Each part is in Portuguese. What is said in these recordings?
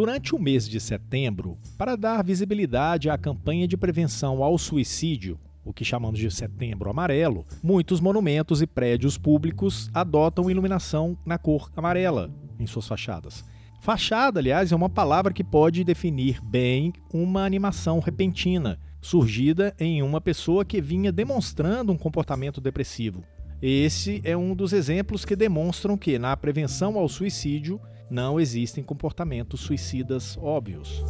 Durante o mês de setembro, para dar visibilidade à campanha de prevenção ao suicídio, o que chamamos de Setembro Amarelo, muitos monumentos e prédios públicos adotam iluminação na cor amarela em suas fachadas. Fachada, aliás, é uma palavra que pode definir bem uma animação repentina, surgida em uma pessoa que vinha demonstrando um comportamento depressivo. Esse é um dos exemplos que demonstram que, na prevenção ao suicídio, não existem comportamentos suicidas óbvios.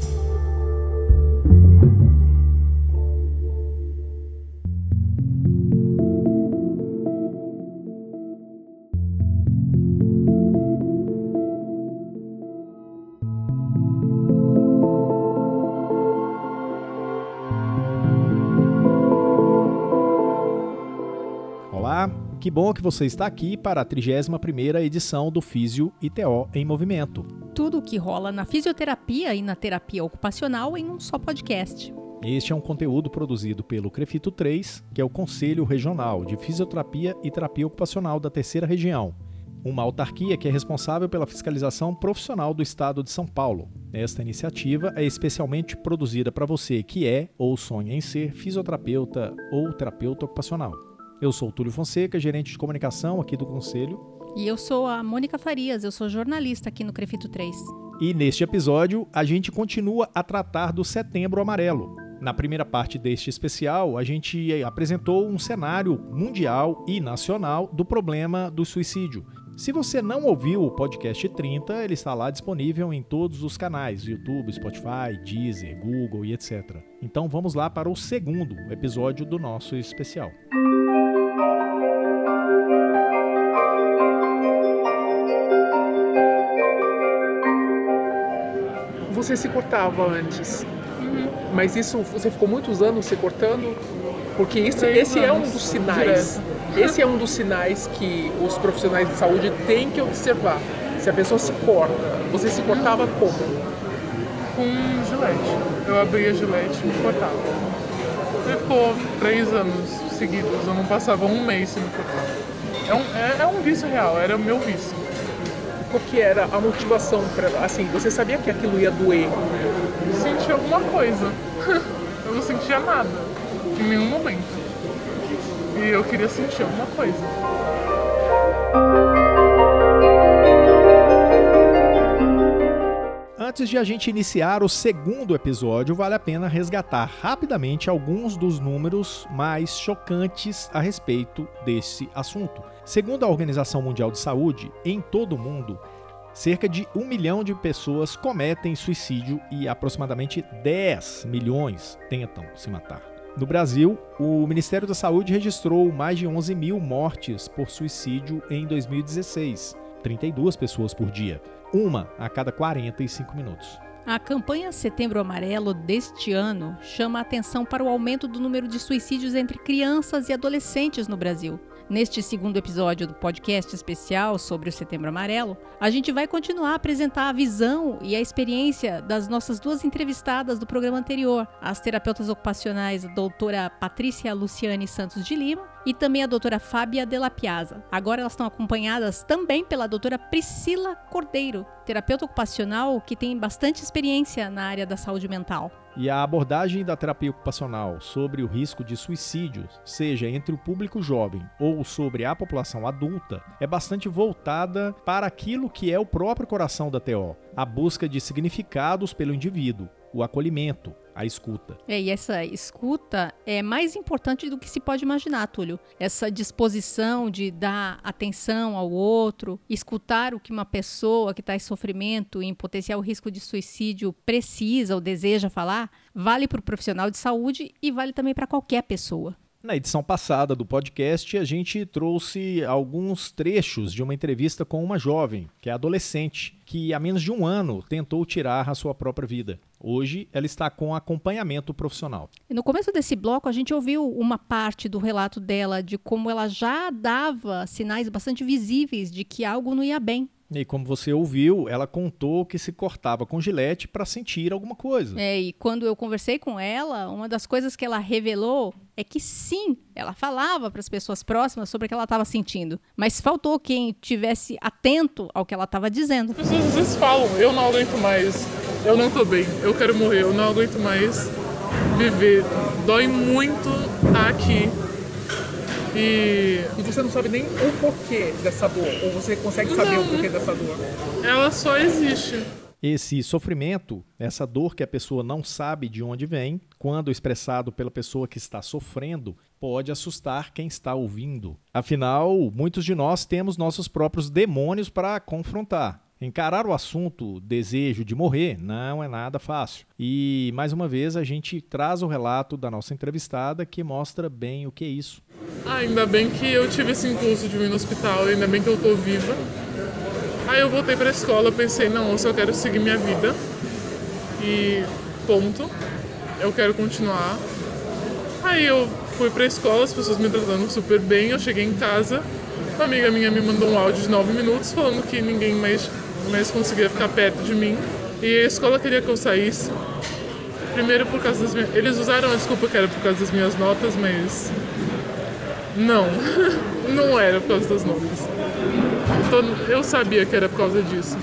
Que bom que você está aqui para a 31ª edição do Físio ITO em Movimento. Tudo o que rola na fisioterapia e na terapia ocupacional em um só podcast. Este é um conteúdo produzido pelo Crefito 3, que é o Conselho Regional de Fisioterapia e Terapia Ocupacional da Terceira Região, uma autarquia que é responsável pela fiscalização profissional do Estado de São Paulo. Esta iniciativa é especialmente produzida para você que é ou sonha em ser fisioterapeuta ou terapeuta ocupacional. Eu sou o Túlio Fonseca, gerente de comunicação aqui do Conselho. E eu sou a Mônica Farias, eu sou jornalista aqui no Crefito 3. E neste episódio, a gente continua a tratar do Setembro Amarelo. Na primeira parte deste especial, a gente apresentou um cenário mundial e nacional do problema do suicídio. Se você não ouviu o podcast 30, ele está lá disponível em todos os canais: YouTube, Spotify, Deezer, Google e etc. Então vamos lá para o segundo episódio do nosso especial. Você se cortava antes. Uhum. Mas isso, você ficou muitos anos se cortando? Porque isso, esse é um dos sinais. Esse é um dos sinais que os profissionais de saúde têm que observar. Se a pessoa se corta, você se cortava como? Com gilete. Eu abria gilete e me cortava. Ficou três anos seguidos, eu não passava um mês sem me cortar. É um, é, é um vício real, era o meu vício qual que era a motivação para assim, você sabia que aquilo ia doer? Senti alguma coisa. eu não sentia nada em nenhum momento. E eu queria sentir alguma coisa. Antes de a gente iniciar o segundo episódio, vale a pena resgatar rapidamente alguns dos números mais chocantes a respeito desse assunto. Segundo a Organização Mundial de Saúde, em todo o mundo, cerca de um milhão de pessoas cometem suicídio e aproximadamente 10 milhões tentam se matar. No Brasil, o Ministério da Saúde registrou mais de 11 mil mortes por suicídio em 2016, 32 pessoas por dia uma a cada 45 minutos. A campanha Setembro Amarelo deste ano chama a atenção para o aumento do número de suicídios entre crianças e adolescentes no Brasil. Neste segundo episódio do podcast especial sobre o Setembro Amarelo, a gente vai continuar a apresentar a visão e a experiência das nossas duas entrevistadas do programa anterior, as terapeutas ocupacionais doutora Patrícia Luciane Santos de Lima e também a doutora Fábia Della Piazza. Agora elas estão acompanhadas também pela doutora Priscila Cordeiro, terapeuta ocupacional que tem bastante experiência na área da saúde mental. E a abordagem da terapia ocupacional sobre o risco de suicídio, seja entre o público jovem ou sobre a população adulta, é bastante voltada para aquilo que é o próprio coração da TO, a busca de significados pelo indivíduo, o acolhimento, a escuta. É, e essa escuta é mais importante do que se pode imaginar, Túlio. Essa disposição de dar atenção ao outro, escutar o que uma pessoa que está em sofrimento, em potencial risco de suicídio, precisa ou deseja falar, vale para o profissional de saúde e vale também para qualquer pessoa. Na edição passada do podcast, a gente trouxe alguns trechos de uma entrevista com uma jovem, que é adolescente, que há menos de um ano tentou tirar a sua própria vida. Hoje ela está com acompanhamento profissional. No começo desse bloco, a gente ouviu uma parte do relato dela de como ela já dava sinais bastante visíveis de que algo não ia bem e como você ouviu, ela contou que se cortava com gilete para sentir alguma coisa. É, e quando eu conversei com ela, uma das coisas que ela revelou é que sim, ela falava para as pessoas próximas sobre o que ela estava sentindo, mas faltou quem tivesse atento ao que ela estava dizendo. As pessoas às vezes falam, eu não aguento mais eu não tô bem, eu quero morrer, eu não aguento mais viver. Dói muito estar aqui. E... e você não sabe nem o porquê dessa dor, ou você consegue saber não, o porquê dessa dor? Ela só existe. Esse sofrimento, essa dor que a pessoa não sabe de onde vem, quando expressado pela pessoa que está sofrendo, pode assustar quem está ouvindo. Afinal, muitos de nós temos nossos próprios demônios para confrontar. Encarar o assunto desejo de morrer não é nada fácil. E mais uma vez a gente traz o relato da nossa entrevistada que mostra bem o que é isso. Ah, ainda bem que eu tive esse impulso de vir no hospital, ainda bem que eu tô viva. Aí eu voltei para a escola, pensei, não, eu só quero seguir minha vida. E ponto. Eu quero continuar. Aí eu fui para a escola, as pessoas me tratando super bem, eu cheguei em casa, uma amiga minha me mandou um áudio de 9 minutos falando que ninguém mais mas conseguia ficar perto de mim. E a escola queria que eu saísse. Primeiro por causa das minhas. Eles usaram a desculpa que era por causa das minhas notas, mas. Não. Não era por causa das notas. Então, eu sabia que era por causa disso.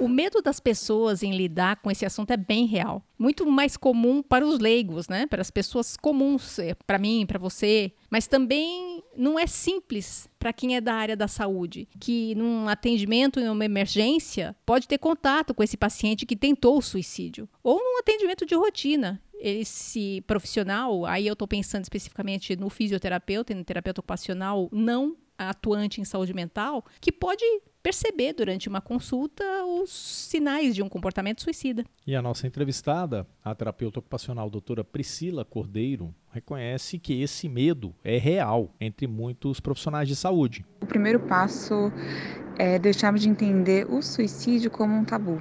O medo das pessoas em lidar com esse assunto é bem real. Muito mais comum para os leigos, né? Para as pessoas comuns, é, para mim, para você. Mas também não é simples para quem é da área da saúde, que num atendimento em uma emergência pode ter contato com esse paciente que tentou o suicídio. Ou num atendimento de rotina esse profissional, aí eu estou pensando especificamente no fisioterapeuta e no terapeuta ocupacional não atuante em saúde mental, que pode perceber durante uma consulta os sinais de um comportamento suicida. E a nossa entrevistada, a terapeuta ocupacional doutora Priscila Cordeiro, reconhece que esse medo é real entre muitos profissionais de saúde. O primeiro passo é deixarmos de entender o suicídio como um tabu.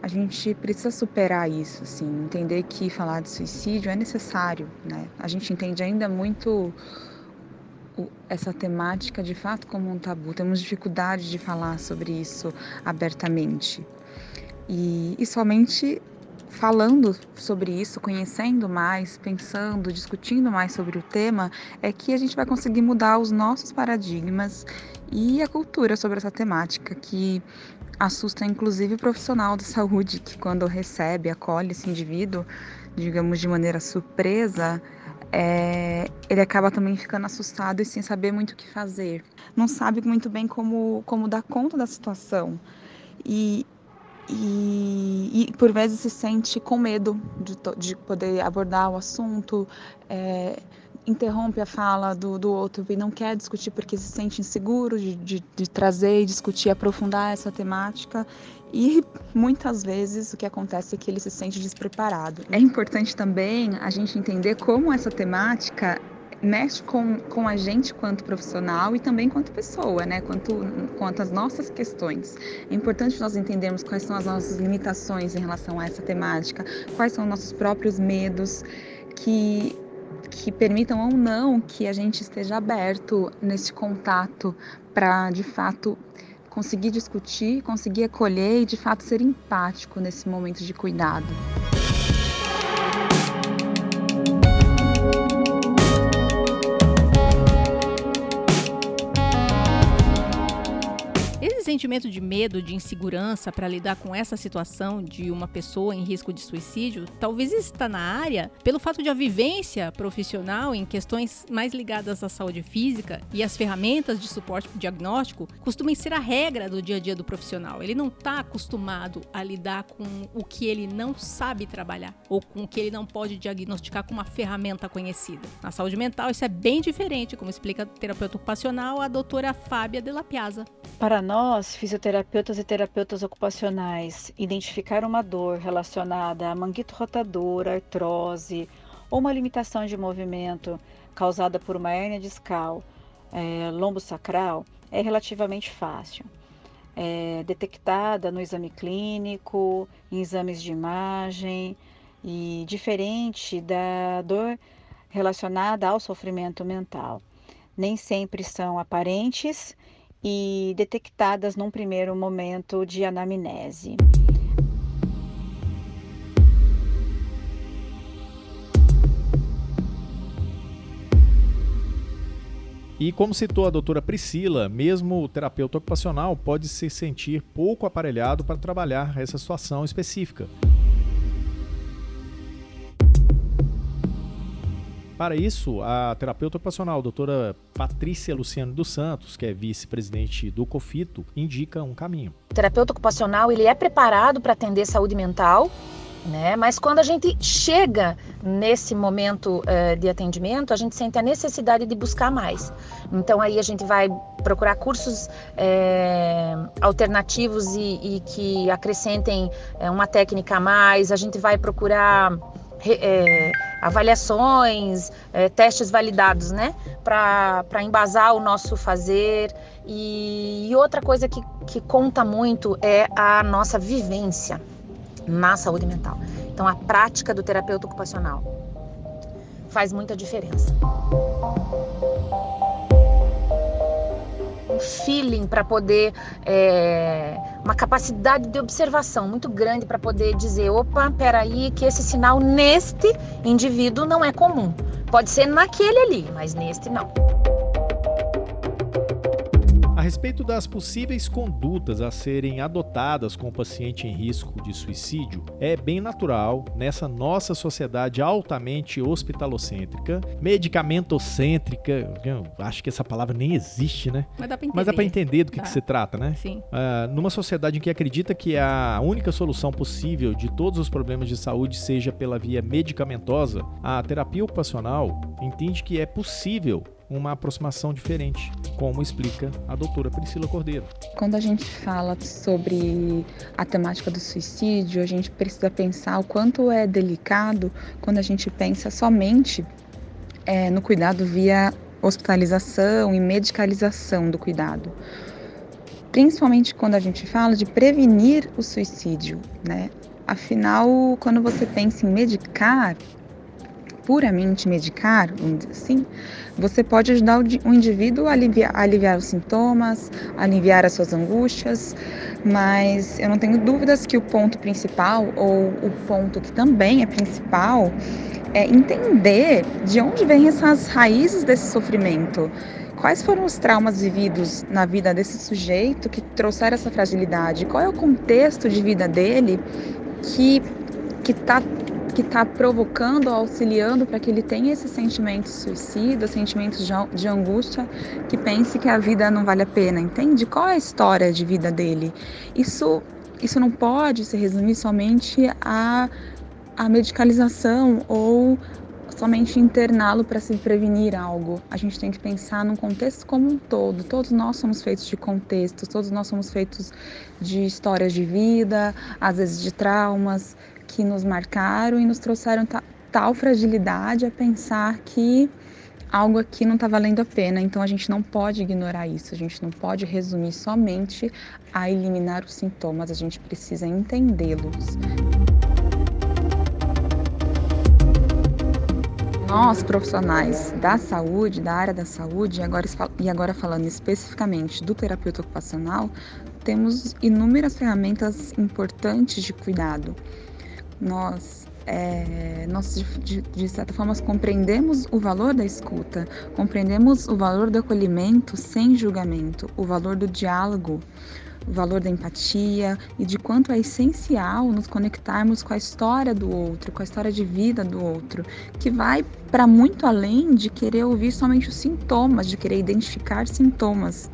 A gente precisa superar isso, assim, entender que falar de suicídio é necessário, né? A gente entende ainda muito essa temática de fato como um tabu. Temos dificuldade de falar sobre isso abertamente. E, e somente falando sobre isso, conhecendo mais, pensando, discutindo mais sobre o tema, é que a gente vai conseguir mudar os nossos paradigmas e a cultura sobre essa temática que assusta inclusive o profissional da saúde que quando recebe, acolhe esse indivíduo, digamos de maneira surpresa, é, ele acaba também ficando assustado e sem saber muito o que fazer. Não sabe muito bem como, como dar conta da situação. E, e, e por vezes se sente com medo de, de poder abordar o assunto, é, interrompe a fala do, do outro e não quer discutir porque se sente inseguro de, de, de trazer e discutir, aprofundar essa temática. E muitas vezes o que acontece é que ele se sente despreparado. É importante também a gente entender como essa temática mexe com, com a gente quanto profissional e também quanto pessoa, né? Quanto, quanto as nossas questões. É importante nós entendermos quais são as nossas limitações em relação a essa temática, quais são os nossos próprios medos, que que permitam ou não que a gente esteja aberto nesse contato para, de fato, conseguir discutir, conseguir acolher e, de fato, ser empático nesse momento de cuidado. Sentimento de medo, de insegurança para lidar com essa situação de uma pessoa em risco de suicídio, talvez está na área pelo fato de a vivência profissional em questões mais ligadas à saúde física e as ferramentas de suporte diagnóstico costumem ser a regra do dia a dia do profissional. Ele não está acostumado a lidar com o que ele não sabe trabalhar ou com o que ele não pode diagnosticar com uma ferramenta conhecida. Na saúde mental, isso é bem diferente, como explica a terapeuta ocupacional, a doutora Fábia de la Piazza. Para nós, fisioterapeutas e terapeutas ocupacionais, identificar uma dor relacionada a manguito rotador, artrose ou uma limitação de movimento causada por uma hérnia discal, é, lombo sacral, é relativamente fácil. É detectada no exame clínico, em exames de imagem e diferente da dor relacionada ao sofrimento mental. Nem sempre são aparentes e detectadas num primeiro momento de anamnese. E como citou a doutora Priscila, mesmo o terapeuta ocupacional pode se sentir pouco aparelhado para trabalhar essa situação específica. Para isso, a terapeuta ocupacional, a doutora Patrícia Luciano dos Santos, que é vice-presidente do COFITO, indica um caminho. O terapeuta ocupacional ele é preparado para atender saúde mental, né? Mas quando a gente chega nesse momento uh, de atendimento, a gente sente a necessidade de buscar mais. Então aí a gente vai procurar cursos é, alternativos e, e, que acrescentem é, uma técnica a mais. A gente vai procurar é, avaliações, é, testes validados, né, para embasar o nosso fazer. E, e outra coisa que, que conta muito é a nossa vivência na saúde mental. Então, a prática do terapeuta ocupacional faz muita diferença. Feeling para poder, é, uma capacidade de observação muito grande para poder dizer: opa, peraí, que esse sinal neste indivíduo não é comum. Pode ser naquele ali, mas neste não. A respeito das possíveis condutas a serem adotadas com o paciente em risco de suicídio, é bem natural nessa nossa sociedade altamente hospitalocêntrica, medicamentocêntrica, acho que essa palavra nem existe, né? Mas dá pra entender, Mas dá pra entender do que, que se trata, né? Sim. Uh, numa sociedade em que acredita que a única solução possível de todos os problemas de saúde seja pela via medicamentosa, a terapia ocupacional entende que é possível uma aproximação diferente, como explica a doutora Priscila Cordeiro. Quando a gente fala sobre a temática do suicídio, a gente precisa pensar o quanto é delicado quando a gente pensa somente é, no cuidado via hospitalização e medicalização do cuidado. Principalmente quando a gente fala de prevenir o suicídio, né? Afinal, quando você pensa em medicar, puramente medicar, vamos dizer assim, você pode ajudar o indivíduo a aliviar, a aliviar os sintomas, aliviar as suas angústias, mas eu não tenho dúvidas que o ponto principal, ou o ponto que também é principal, é entender de onde vêm essas raízes desse sofrimento. Quais foram os traumas vividos na vida desse sujeito que trouxeram essa fragilidade? Qual é o contexto de vida dele que que está que está provocando auxiliando para que ele tenha esse sentimento suicida, sentimentos de, de angústia, que pense que a vida não vale a pena, entende? Qual é a história de vida dele? Isso, isso não pode se resumir somente a, a medicalização ou somente interná-lo para se prevenir algo. A gente tem que pensar num contexto como um todo. Todos nós somos feitos de contextos, todos nós somos feitos de histórias de vida, às vezes de traumas, que nos marcaram e nos trouxeram tal fragilidade a pensar que algo aqui não está valendo a pena. Então a gente não pode ignorar isso, a gente não pode resumir somente a eliminar os sintomas, a gente precisa entendê-los. Nós, profissionais da saúde, da área da saúde, agora, e agora falando especificamente do terapeuta ocupacional, temos inúmeras ferramentas importantes de cuidado nós, é, nós de, de, certa forma, compreendemos o valor da escuta, compreendemos o valor do acolhimento sem julgamento, o valor do diálogo, o valor da empatia e de quanto é essencial nos conectarmos com a história do outro, com a história de vida do outro, que vai para muito além de querer ouvir somente os sintomas, de querer identificar sintomas.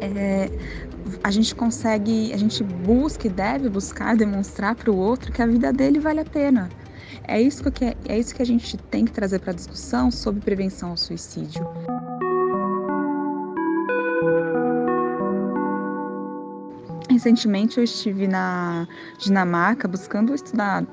É, a gente consegue, a gente busca e deve buscar demonstrar para o outro que a vida dele vale a pena. É isso que, é isso que a gente tem que trazer para a discussão sobre prevenção ao suicídio. Recentemente eu estive na Dinamarca buscando estudar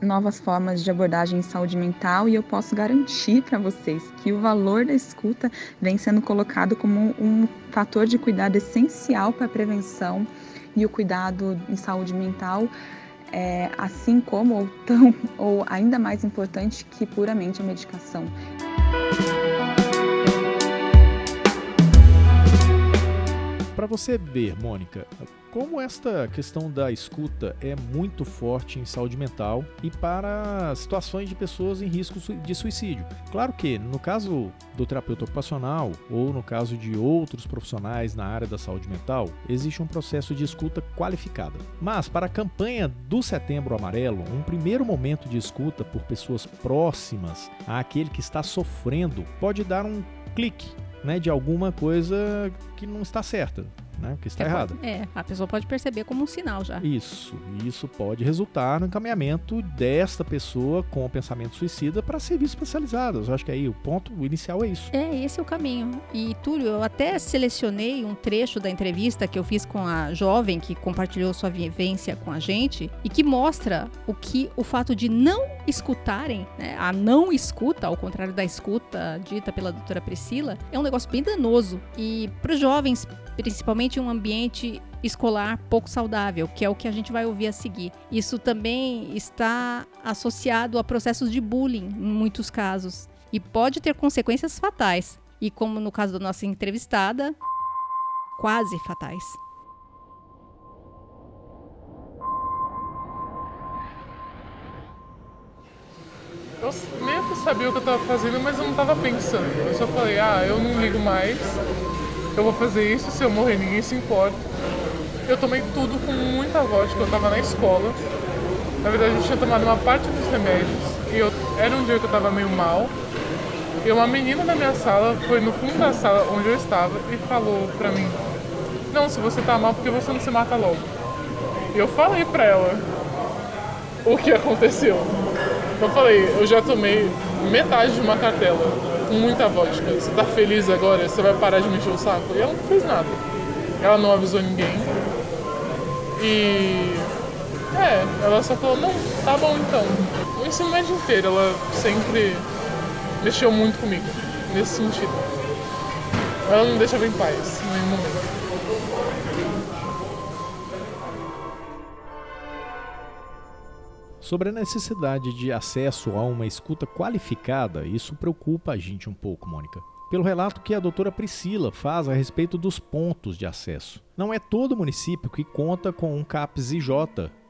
novas formas de abordagem em saúde mental e eu posso garantir para vocês que o valor da escuta vem sendo colocado como um fator de cuidado essencial para a prevenção e o cuidado em saúde mental, é, assim como ou tão ou ainda mais importante que puramente a medicação. Para você ver, Mônica, como esta questão da escuta é muito forte em saúde mental e para situações de pessoas em risco de suicídio. Claro que, no caso do terapeuta ocupacional ou no caso de outros profissionais na área da saúde mental, existe um processo de escuta qualificada. Mas, para a campanha do Setembro Amarelo, um primeiro momento de escuta por pessoas próximas àquele que está sofrendo pode dar um clique né, de alguma coisa que não está certa né? Que está é, errado. É, a pessoa pode perceber como um sinal já. Isso. Isso pode resultar no encaminhamento desta pessoa com o pensamento suicida para serviços especializados. Eu acho que aí o ponto inicial é isso. É, esse é o caminho. E, Túlio, eu até selecionei um trecho da entrevista que eu fiz com a jovem que compartilhou sua vivência com a gente e que mostra o que o fato de não escutarem, né, a não escuta, ao contrário da escuta dita pela doutora Priscila, é um negócio bem danoso. E para os jovens, principalmente em um ambiente escolar pouco saudável, que é o que a gente vai ouvir a seguir. Isso também está associado a processos de bullying, em muitos casos, e pode ter consequências fatais. E como no caso da nossa entrevistada, quase fatais. Eu meio que sabia o que eu estava fazendo, mas eu não estava pensando. Eu só falei, ah, eu não ligo mais eu vou fazer isso, se eu morrer ninguém se importa. Eu tomei tudo com muita vodka, eu tava na escola. Na verdade, eu tinha tomado uma parte dos remédios e eu, era um dia que eu tava meio mal. E uma menina da minha sala foi no fundo da sala onde eu estava e falou pra mim: Não, se você tá mal, porque você não se mata logo? E eu falei pra ela o que aconteceu. Eu falei: Eu já tomei metade de uma cartela com muita vodka. Você tá feliz agora? Você vai parar de mexer o saco? E ela não fez nada. Ela não avisou ninguém. E. É, ela só falou: não, tá bom então. O ensino médio inteiro ela sempre mexeu muito comigo, nesse sentido. Ela não deixava em paz em nenhum momento. Sobre a necessidade de acesso a uma escuta qualificada, isso preocupa a gente um pouco, Mônica. Pelo relato que a doutora Priscila faz a respeito dos pontos de acesso. Não é todo município que conta com um CAPS IJ,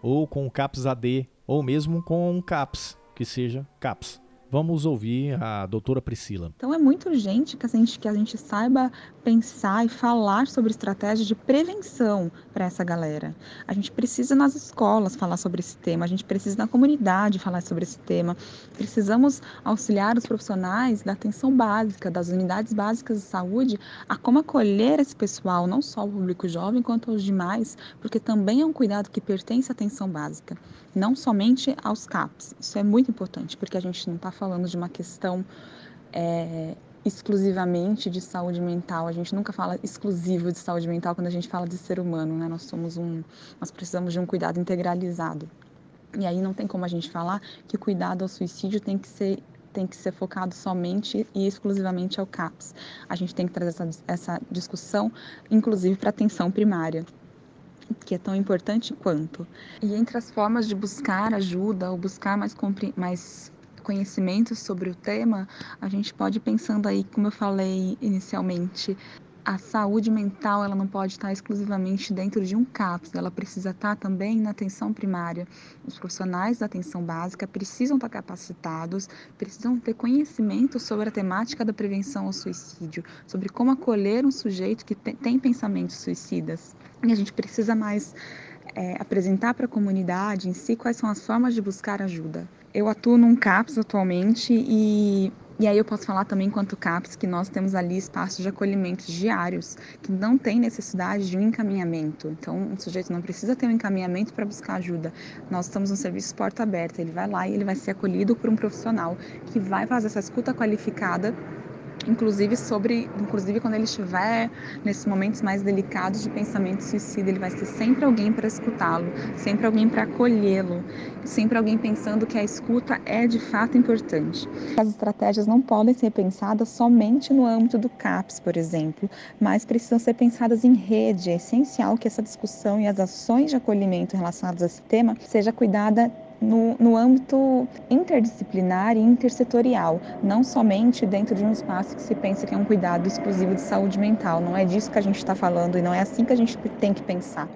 ou com um CAPS AD, ou mesmo com um CAPS, que seja CAPS. Vamos ouvir a doutora Priscila. Então é muito urgente que a gente, que a gente saiba pensar e falar sobre estratégias de prevenção para essa galera. A gente precisa nas escolas falar sobre esse tema, a gente precisa na comunidade falar sobre esse tema. Precisamos auxiliar os profissionais da atenção básica, das unidades básicas de saúde, a como acolher esse pessoal, não só o público jovem, quanto aos demais, porque também é um cuidado que pertence à atenção básica não somente aos CAPs. Isso é muito importante, porque a gente não está falando de uma questão é, exclusivamente de saúde mental. A gente nunca fala exclusivo de saúde mental quando a gente fala de ser humano, né? Nós somos um, nós precisamos de um cuidado integralizado. E aí não tem como a gente falar que o cuidado ao suicídio tem que ser tem que ser focado somente e exclusivamente ao CAPS. A gente tem que trazer essa, essa discussão, inclusive, para atenção primária que é tão importante quanto. E entre as formas de buscar ajuda ou buscar mais, mais conhecimento sobre o tema, a gente pode ir pensando aí, como eu falei inicialmente, a saúde mental ela não pode estar exclusivamente dentro de um CAPS, ela precisa estar também na atenção primária. Os profissionais da atenção básica precisam estar capacitados, precisam ter conhecimento sobre a temática da prevenção ao suicídio, sobre como acolher um sujeito que tem pensamentos suicidas. E a gente precisa mais é, apresentar para a comunidade em si quais são as formas de buscar ajuda. Eu atuo num CAPS atualmente e, e aí eu posso falar também quanto CAPS que nós temos ali espaços de acolhimento diários que não tem necessidade de um encaminhamento. Então, o sujeito não precisa ter um encaminhamento para buscar ajuda. Nós estamos no serviço porta aberta, ele vai lá e ele vai ser acolhido por um profissional que vai fazer essa escuta qualificada inclusive sobre, inclusive quando ele estiver nesses momentos mais delicados de pensamento suicida, ele vai ser sempre alguém para escutá-lo, sempre alguém para acolhê-lo, sempre alguém pensando que a escuta é de fato importante. As estratégias não podem ser pensadas somente no âmbito do CAPS, por exemplo, mas precisam ser pensadas em rede. É essencial que essa discussão e as ações de acolhimento relacionadas a esse tema seja cuidada no, no âmbito interdisciplinar e intersetorial, não somente dentro de um espaço que se pensa que é um cuidado exclusivo de saúde mental. Não é disso que a gente está falando e não é assim que a gente tem que pensar.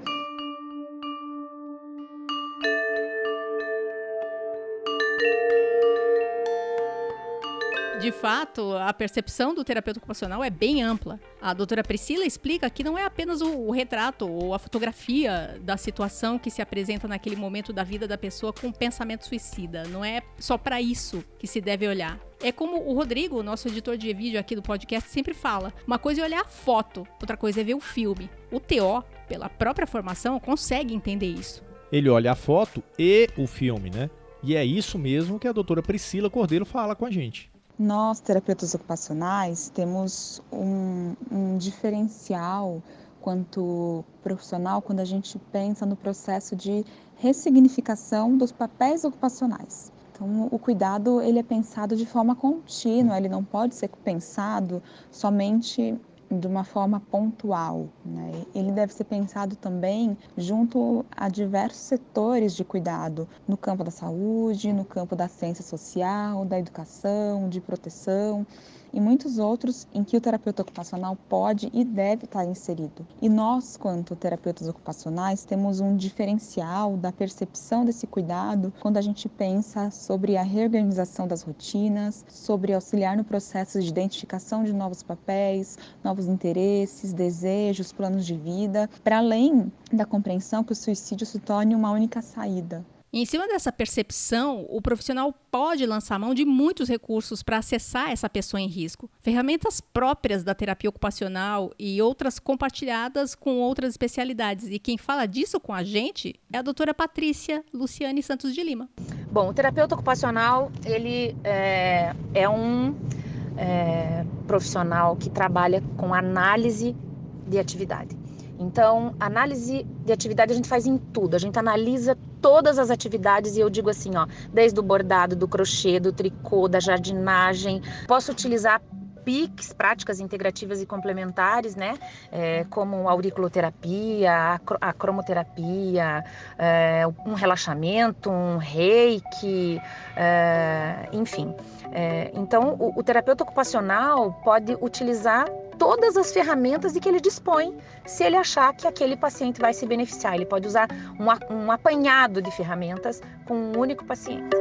De fato, a percepção do terapeuta ocupacional é bem ampla. A doutora Priscila explica que não é apenas o, o, retrato ou a fotografia da situação que se apresenta naquele momento da vida da pessoa com pensamento suicida. Não é só para isso que se deve olhar. É como o Rodrigo, nosso editor de vídeo aqui do podcast, sempre fala: uma coisa é olhar a foto, outra coisa é ver o filme. O TO, pela própria formação, consegue entender isso. Ele olha a foto e o filme, né? E é isso mesmo que a doutora Priscila Cordeiro fala com a gente. Nós, terapeutas ocupacionais, temos um, um diferencial quanto profissional quando a gente pensa no processo de ressignificação dos papéis ocupacionais. Então, o cuidado ele é pensado de forma contínua, ele não pode ser pensado somente de uma forma pontual. Né? Ele deve ser pensado também junto a diversos setores de cuidado, no campo da saúde, no campo da ciência social, da educação, de proteção e muitos outros em que o terapeuta ocupacional pode e deve estar inserido. E nós, quanto terapeutas ocupacionais, temos um diferencial da percepção desse cuidado quando a gente pensa sobre a reorganização das rotinas, sobre auxiliar no processo de identificação de novos papéis, novos interesses, desejos, planos de vida, para além da compreensão que o suicídio se torne uma única saída, em cima dessa percepção, o profissional pode lançar mão de muitos recursos para acessar essa pessoa em risco. Ferramentas próprias da terapia ocupacional e outras compartilhadas com outras especialidades. E quem fala disso com a gente é a doutora Patrícia Luciane Santos de Lima. Bom, o terapeuta ocupacional, ele é, é um é, profissional que trabalha com análise de atividade. Então, análise de atividade a gente faz em tudo. A gente analisa todas as atividades e eu digo assim, ó, desde o bordado, do crochê, do tricô, da jardinagem. Posso utilizar PICs, práticas integrativas e complementares, né? É, como auriculoterapia, a cromoterapia, é, um relaxamento, um reiki, é, enfim. É, então, o, o terapeuta ocupacional pode utilizar todas as ferramentas de que ele dispõe, se ele achar que aquele paciente vai se beneficiar. Ele pode usar um, apanhado de ferramentas com um único paciente.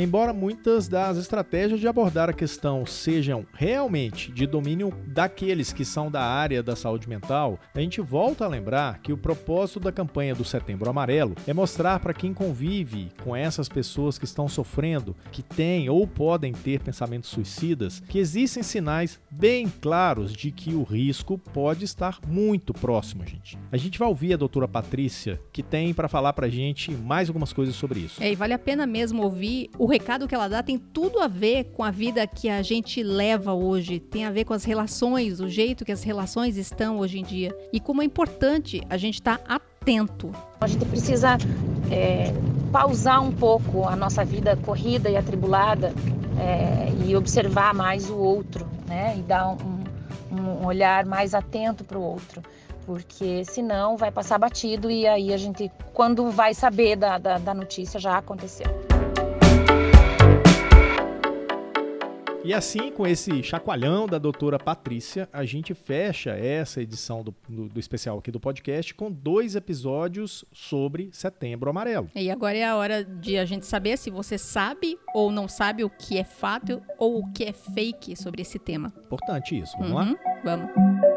Embora muitas das estratégias de abordar a questão sejam realmente de domínio daqueles que são da área da saúde mental, a gente volta a lembrar que o propósito da campanha do Setembro Amarelo é mostrar para quem convive com essas pessoas que estão sofrendo, que têm ou podem ter pensamentos suicidas, que existem sinais bem claros de que o risco pode estar muito próximo, gente. A gente vai ouvir a doutora Patrícia, que tem para falar para a gente mais algumas coisas sobre isso. É, e vale a pena mesmo ouvir o recado que ela dá tem tudo a ver com a vida que a gente leva hoje, tem a ver com as relações, o jeito que as relações estão hoje em dia e como é importante a gente estar tá atento. A gente precisa é, pausar um pouco a nossa vida corrida e atribulada é, e observar mais o outro, né? E dar um, um olhar mais atento para o outro porque senão vai passar batido e aí a gente, quando vai saber da, da, da notícia, já aconteceu. E assim, com esse chacoalhão da doutora Patrícia, a gente fecha essa edição do, do, do, especial aqui do podcast com dois episódios sobre Setembro Amarelo. E agora é a hora de a gente saber se você sabe ou não sabe o que é fato ou o que é fake sobre esse tema. Importante isso. Vamos uhum, lá? Vamos.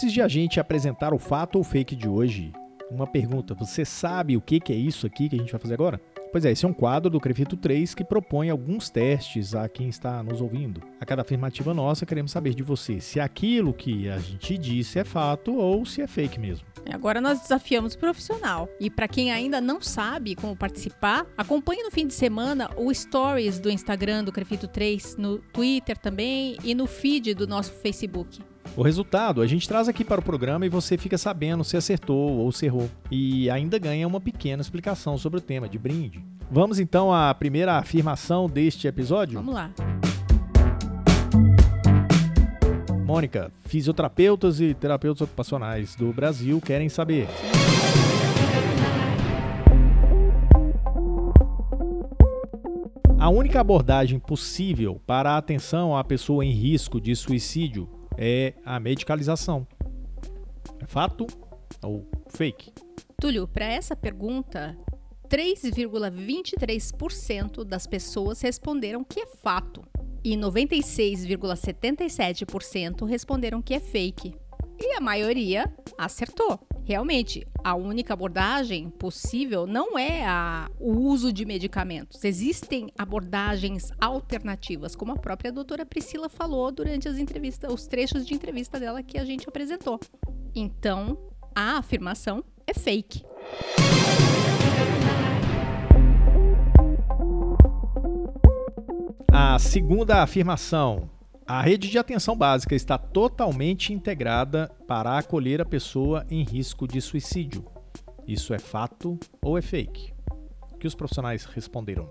Antes de a gente apresentar o fato ou fake de hoje, uma pergunta: você sabe o que é isso aqui que a gente vai fazer agora? Pois é, esse é um quadro do Crefito 3 que propõe alguns testes a quem está nos ouvindo. A cada afirmativa nossa, queremos saber de você se aquilo que a gente disse é fato ou se é fake mesmo. Agora nós desafiamos o profissional. E para quem ainda não sabe como participar, acompanhe no fim de semana o Stories do Instagram do Crefito 3, no Twitter também e no feed do nosso Facebook. O resultado a gente traz aqui para o programa e você fica sabendo se acertou ou se errou. E ainda ganha uma pequena explicação sobre o tema de brinde. Vamos então à primeira afirmação deste episódio? Vamos lá. Mônica, fisioterapeutas e terapeutas ocupacionais do Brasil querem saber. A única abordagem possível para a atenção à pessoa em risco de suicídio é a medicalização. É fato ou fake? Túlio, para essa pergunta, 3,23% das pessoas responderam que é fato e 96,77% responderam que é fake. E a maioria acertou. Realmente, a única abordagem possível não é a, o uso de medicamentos. Existem abordagens alternativas, como a própria doutora Priscila falou durante as entrevistas, os trechos de entrevista dela que a gente apresentou. Então, a afirmação é fake. A segunda afirmação. A rede de atenção básica está totalmente integrada para acolher a pessoa em risco de suicídio. Isso é fato ou é fake? O que os profissionais responderam?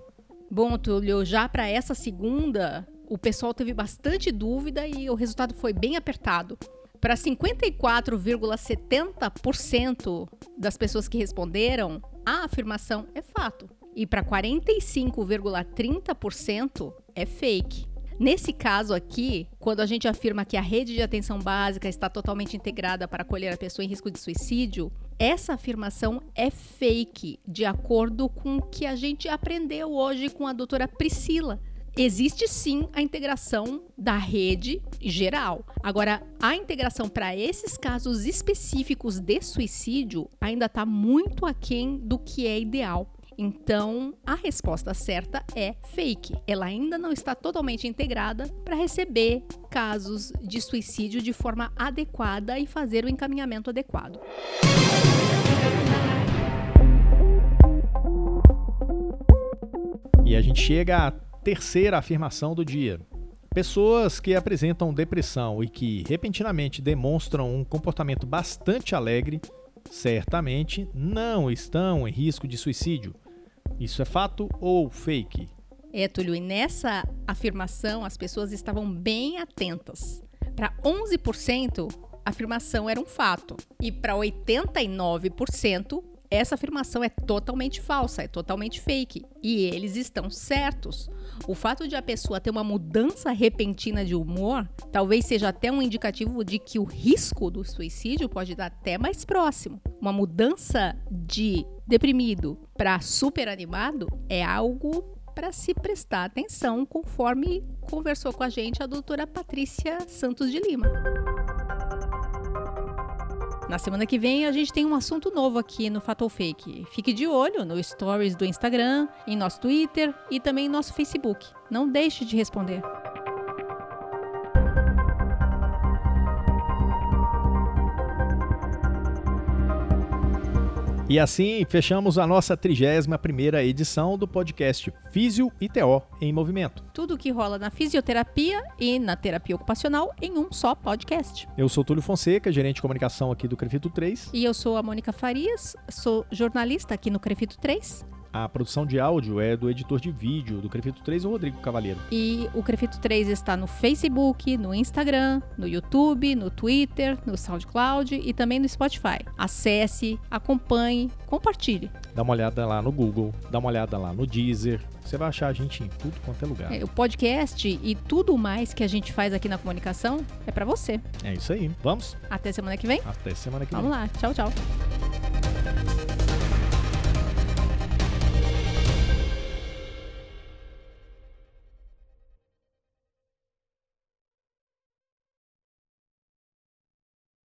Bom, Túlio, já para essa segunda, o pessoal teve bastante dúvida e o resultado foi bem apertado. Para 54,70% das pessoas que responderam, a afirmação é fato. E para 45,30% é fake. Nesse caso aqui, quando a gente afirma que a rede de atenção básica está totalmente integrada para acolher a pessoa em risco de suicídio, essa afirmação é fake, de acordo com o que a gente aprendeu hoje com a doutora Priscila. Existe sim a integração da rede geral. Agora, a integração para esses casos específicos de suicídio ainda está muito aquém do que é ideal. Então, a resposta certa é fake. Ela ainda não está totalmente integrada para receber casos de suicídio de forma adequada e fazer o encaminhamento adequado. E a gente chega à terceira afirmação do dia. Pessoas que apresentam depressão e que repentinamente demonstram um comportamento bastante alegre, certamente não estão em risco de suicídio. Isso é fato ou fake? É, Túlio, e nessa afirmação as pessoas estavam bem atentas. Para 11%, a afirmação era um fato. E para 89%, essa afirmação é totalmente falsa, é totalmente fake. E eles estão certos. O fato de a pessoa ter uma mudança repentina de humor talvez seja até um indicativo de que o risco do suicídio pode estar até mais próximo. Uma mudança de deprimido para super animado é algo para se prestar atenção, conforme conversou com a gente a doutora Patrícia Santos de Lima. Na semana que vem a gente tem um assunto novo aqui no Fatal Fake. Fique de olho no stories do Instagram, em nosso Twitter e também em nosso Facebook. Não deixe de responder. E assim fechamos a nossa 31ª edição do podcast Físio e TO em Movimento. Tudo o que rola na fisioterapia e na terapia ocupacional em um só podcast. Eu sou Túlio Fonseca, gerente de comunicação aqui do Crefito 3. E eu sou a Mônica Farias, sou jornalista aqui no Crefito 3. A produção de áudio é do editor de vídeo do Crefito 3, o Rodrigo Cavalheiro. E o Crefito 3 está no Facebook, no Instagram, no YouTube, no Twitter, no SoundCloud e também no Spotify. Acesse, acompanhe, compartilhe. Dá uma olhada lá no Google, dá uma olhada lá no Deezer. Você vai achar a gente em tudo quanto é lugar. É, o podcast e tudo mais que a gente faz aqui na comunicação é para você. É isso aí. Vamos? Até semana que vem? Até semana que Vamos vem. lá. Tchau, tchau.